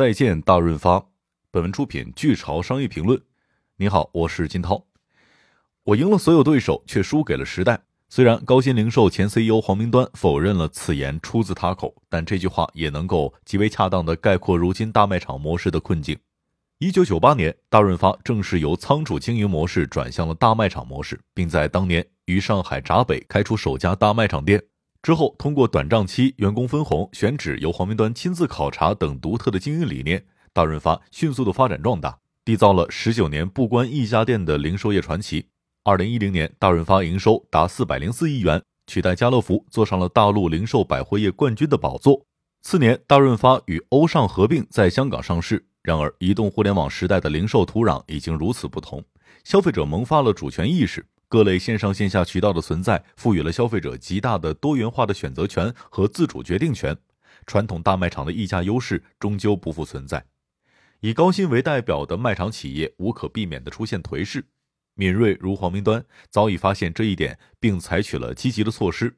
再见大润发。本文出品巨潮商业评论。你好，我是金涛。我赢了所有对手，却输给了时代。虽然高鑫零售前 CEO 黄明端否认了此言出自他口，但这句话也能够极为恰当的概括如今大卖场模式的困境。一九九八年，大润发正式由仓储经营模式转向了大卖场模式，并在当年于上海闸北开出首家大卖场店。之后，通过短账期、员工分红、选址由黄明端亲自考察等独特的经营理念，大润发迅速的发展壮大，缔造了十九年不关一家店的零售业传奇。二零一零年，大润发营收达四百零四亿元，取代家乐福坐上了大陆零售百货业冠军的宝座。次年，大润发与欧尚合并，在香港上市。然而，移动互联网时代的零售土壤已经如此不同，消费者萌发了主权意识。各类线上线下渠道的存在，赋予了消费者极大的多元化的选择权和自主决定权。传统大卖场的溢价优势终究不复存在。以高鑫为代表的卖场企业无可避免地出现颓势。敏锐如黄明端早已发现这一点，并采取了积极的措施。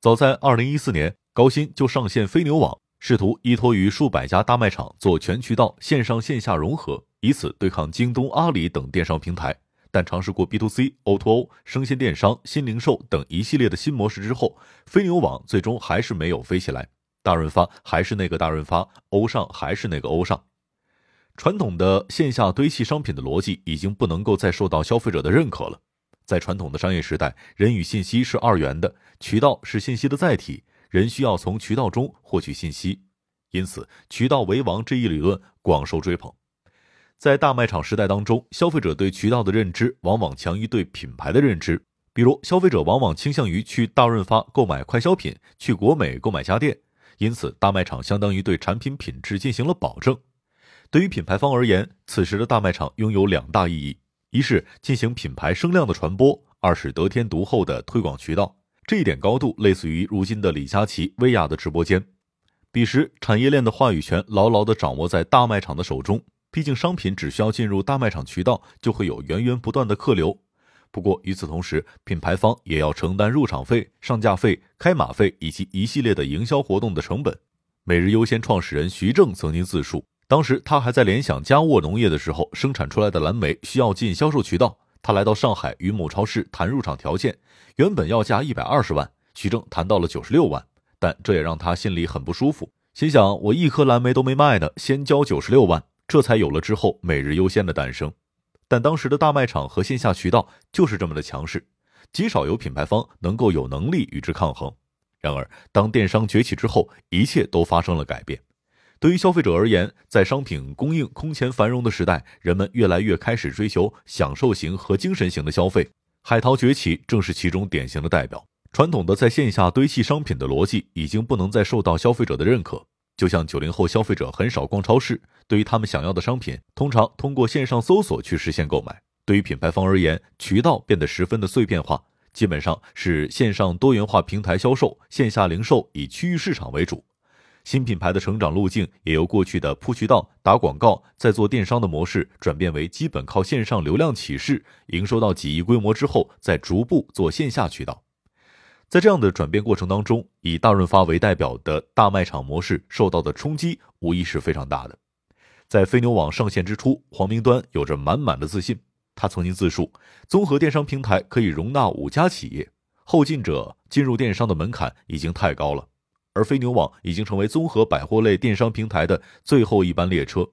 早在2014年，高鑫就上线飞牛网，试图依托于数百家大卖场做全渠道线上线下融合，以此对抗京东、阿里等电商平台。但尝试过 B to C、O to O、生鲜电商、新零售等一系列的新模式之后，飞牛网最终还是没有飞起来。大润发还是那个大润发，欧尚还是那个欧尚。传统的线下堆砌商品的逻辑已经不能够再受到消费者的认可了。在传统的商业时代，人与信息是二元的，渠道是信息的载体，人需要从渠道中获取信息，因此渠道为王这一理论广受追捧。在大卖场时代当中，消费者对渠道的认知往往强于对品牌的认知。比如，消费者往往倾向于去大润发购买快消品，去国美购买家电。因此，大卖场相当于对产品品质进行了保证。对于品牌方而言，此时的大卖场拥有两大意义：一是进行品牌声量的传播，二是得天独厚的推广渠道。这一点高度类似于如今的李佳琦、薇娅的直播间。彼时，产业链的话语权牢牢地掌握在大卖场的手中。毕竟，商品只需要进入大卖场渠道，就会有源源不断的客流。不过，与此同时，品牌方也要承担入场费、上架费、开码费以及一系列的营销活动的成本。每日优先创始人徐正曾经自述，当时他还在联想佳沃农业的时候，生产出来的蓝莓需要进销售渠道。他来到上海与某超市谈入场条件，原本要价一百二十万，徐正谈到了九十六万，但这也让他心里很不舒服，心想：我一颗蓝莓都没卖呢，先交九十六万。这才有了之后每日优鲜的诞生，但当时的大卖场和线下渠道就是这么的强势，极少有品牌方能够有能力与之抗衡。然而，当电商崛起之后，一切都发生了改变。对于消费者而言，在商品供应空前繁荣的时代，人们越来越开始追求享受型和精神型的消费。海淘崛起正是其中典型的代表。传统的在线下堆砌商品的逻辑已经不能再受到消费者的认可。就像九零后消费者很少逛超市，对于他们想要的商品，通常通过线上搜索去实现购买。对于品牌方而言，渠道变得十分的碎片化，基本上是线上多元化平台销售，线下零售以区域市场为主。新品牌的成长路径也由过去的铺渠道、打广告、再做电商的模式，转变为基本靠线上流量起势，营收到几亿规模之后，再逐步做线下渠道。在这样的转变过程当中，以大润发为代表的大卖场模式受到的冲击无疑是非常大的。在飞牛网上线之初，黄明端有着满满的自信。他曾经自述，综合电商平台可以容纳五家企业，后进者进入电商的门槛已经太高了，而飞牛网已经成为综合百货类电商平台的最后一班列车。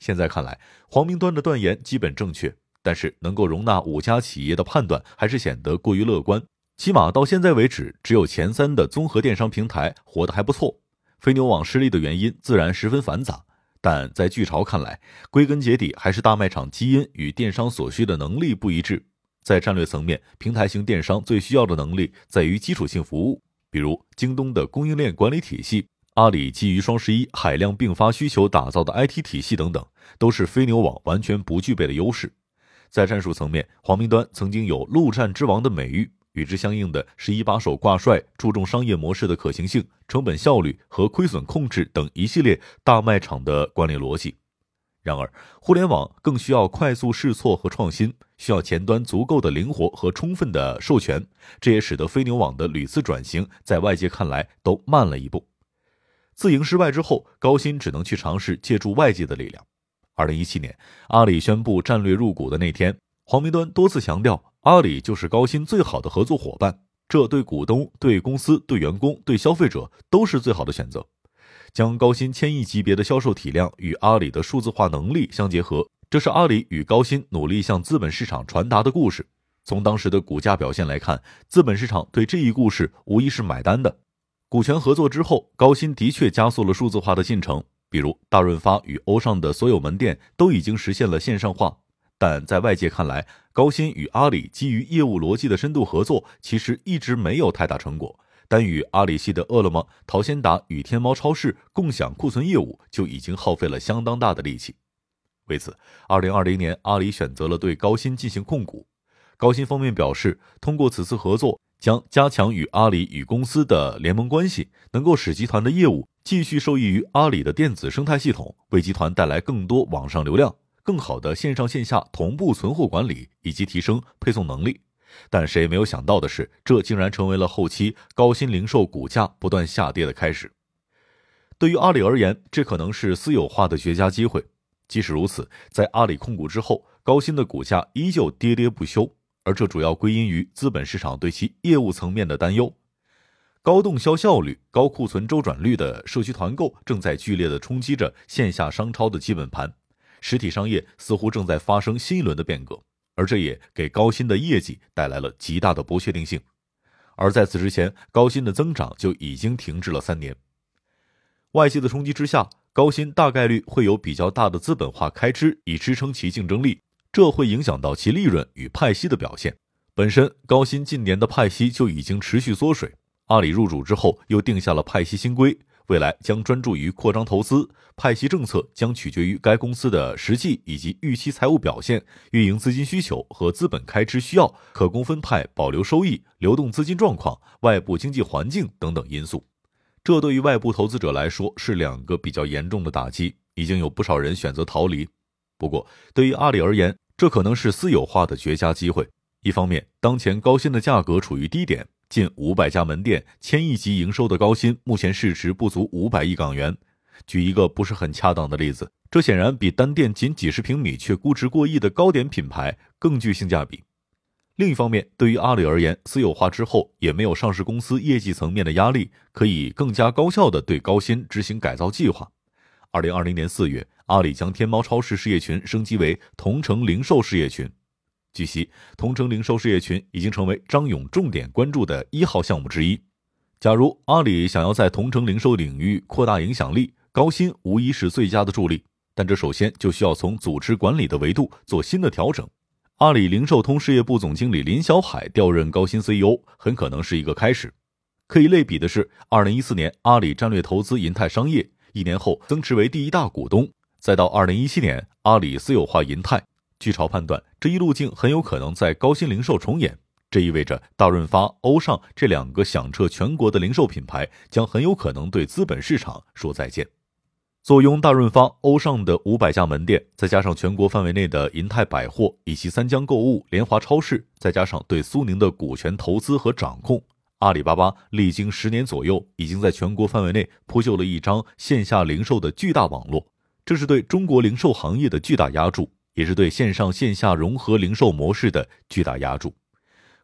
现在看来，黄明端的断言基本正确，但是能够容纳五家企业的判断还是显得过于乐观。起码到现在为止，只有前三的综合电商平台活得还不错。飞牛网失利的原因自然十分繁杂，但在巨潮看来，归根结底还是大卖场基因与电商所需的能力不一致。在战略层面，平台型电商最需要的能力在于基础性服务，比如京东的供应链管理体系，阿里基于双十一海量并发需求打造的 IT 体系等等，都是飞牛网完全不具备的优势。在战术层面，黄明端曾经有陆战之王的美誉。与之相应的是一把手挂帅，注重商业模式的可行性、成本效率和亏损控制等一系列大卖场的管理逻辑。然而，互联网更需要快速试错和创新，需要前端足够的灵活和充分的授权，这也使得飞牛网的屡次转型在外界看来都慢了一步。自营失败之后，高鑫只能去尝试借助外界的力量。二零一七年，阿里宣布战略入股的那天，黄明端多次强调，阿里就是高鑫最好的合作伙伴，这对股东、对公司、对员工、对消费者都是最好的选择。将高鑫千亿级别的销售体量与阿里的数字化能力相结合，这是阿里与高鑫努力向资本市场传达的故事。从当时的股价表现来看，资本市场对这一故事无疑是买单的。股权合作之后，高鑫的确加速了数字化的进程，比如大润发与欧尚的所有门店都已经实现了线上化。但在外界看来，高鑫与阿里基于业务逻辑的深度合作，其实一直没有太大成果。单与阿里系的饿了么、淘鲜达与天猫超市共享库存业务，就已经耗费了相当大的力气。为此，二零二零年，阿里选择了对高鑫进行控股。高鑫方面表示，通过此次合作。将加强与阿里与公司的联盟关系，能够使集团的业务继续受益于阿里的电子生态系统，为集团带来更多网上流量、更好的线上线下同步存货管理以及提升配送能力。但谁也没有想到的是，这竟然成为了后期高鑫零售股价不断下跌的开始。对于阿里而言，这可能是私有化的绝佳机会。即使如此，在阿里控股之后，高鑫的股价依旧跌跌不休。而这主要归因于资本市场对其业务层面的担忧，高动销效率、高库存周转率的社区团购正在剧烈的冲击着线下商超的基本盘，实体商业似乎正在发生新一轮的变革，而这也给高新的业绩带来了极大的不确定性。而在此之前，高新的增长就已经停滞了三年。外界的冲击之下，高新大概率会有比较大的资本化开支以支撑其竞争力。这会影响到其利润与派息的表现。本身高新近年的派息就已经持续缩水，阿里入主之后又定下了派息新规，未来将专注于扩张投资，派息政策将取决于该公司的实际以及预期财务表现、运营资金需求和资本开支需要、可供分派保留收益、流动资金状况、外部经济环境等等因素。这对于外部投资者来说是两个比较严重的打击，已经有不少人选择逃离。不过，对于阿里而言，这可能是私有化的绝佳机会。一方面，当前高新的价格处于低点，近五百家门店、千亿级营收的高鑫，目前市值不足五百亿港元。举一个不是很恰当的例子，这显然比单店仅几十平米却估值过亿的高点品牌更具性价比。另一方面，对于阿里而言，私有化之后也没有上市公司业绩层面的压力，可以更加高效地对高鑫执行改造计划。二零二零年四月。阿里将天猫超市事业群升级为同城零售事业群。据悉，同城零售事业群已经成为张勇重点关注的一号项目之一。假如阿里想要在同城零售领域扩大影响力，高鑫无疑是最佳的助力。但这首先就需要从组织管理的维度做新的调整。阿里零售通事业部总经理林小海调任高鑫 CEO，很可能是一个开始。可以类比的是，二零一四年阿里战略投资银泰商业，一年后增持为第一大股东。再到二零一七年，阿里私有化银泰，据潮判断，这一路径很有可能在高鑫零售重演。这意味着大润发、欧尚这两个响彻全国的零售品牌将很有可能对资本市场说再见。坐拥大润发、欧尚的五百家门店，再加上全国范围内的银泰百货以及三江购物、联华超市，再加上对苏宁的股权投资和掌控，阿里巴巴历经十年左右，已经在全国范围内铺就了一张线下零售的巨大网络。这是对中国零售行业的巨大压注，也是对线上线下融合零售模式的巨大压注。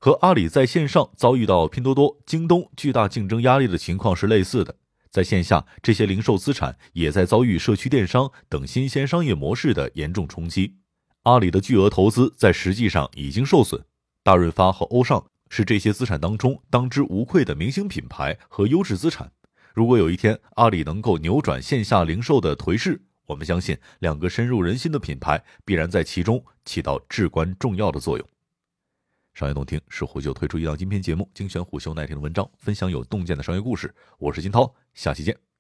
和阿里在线上遭遇到拼多多、京东巨大竞争压力的情况是类似的，在线下这些零售资产也在遭遇社区电商等新鲜商业模式的严重冲击。阿里的巨额投资在实际上已经受损。大润发和欧尚是这些资产当中当之无愧的明星品牌和优质资产。如果有一天阿里能够扭转线下零售的颓势，我们相信，两个深入人心的品牌必然在其中起到至关重要的作用。商业洞听是虎嗅推出一档精品节目，精选虎嗅耐听的文章，分享有洞见的商业故事。我是金涛，下期见。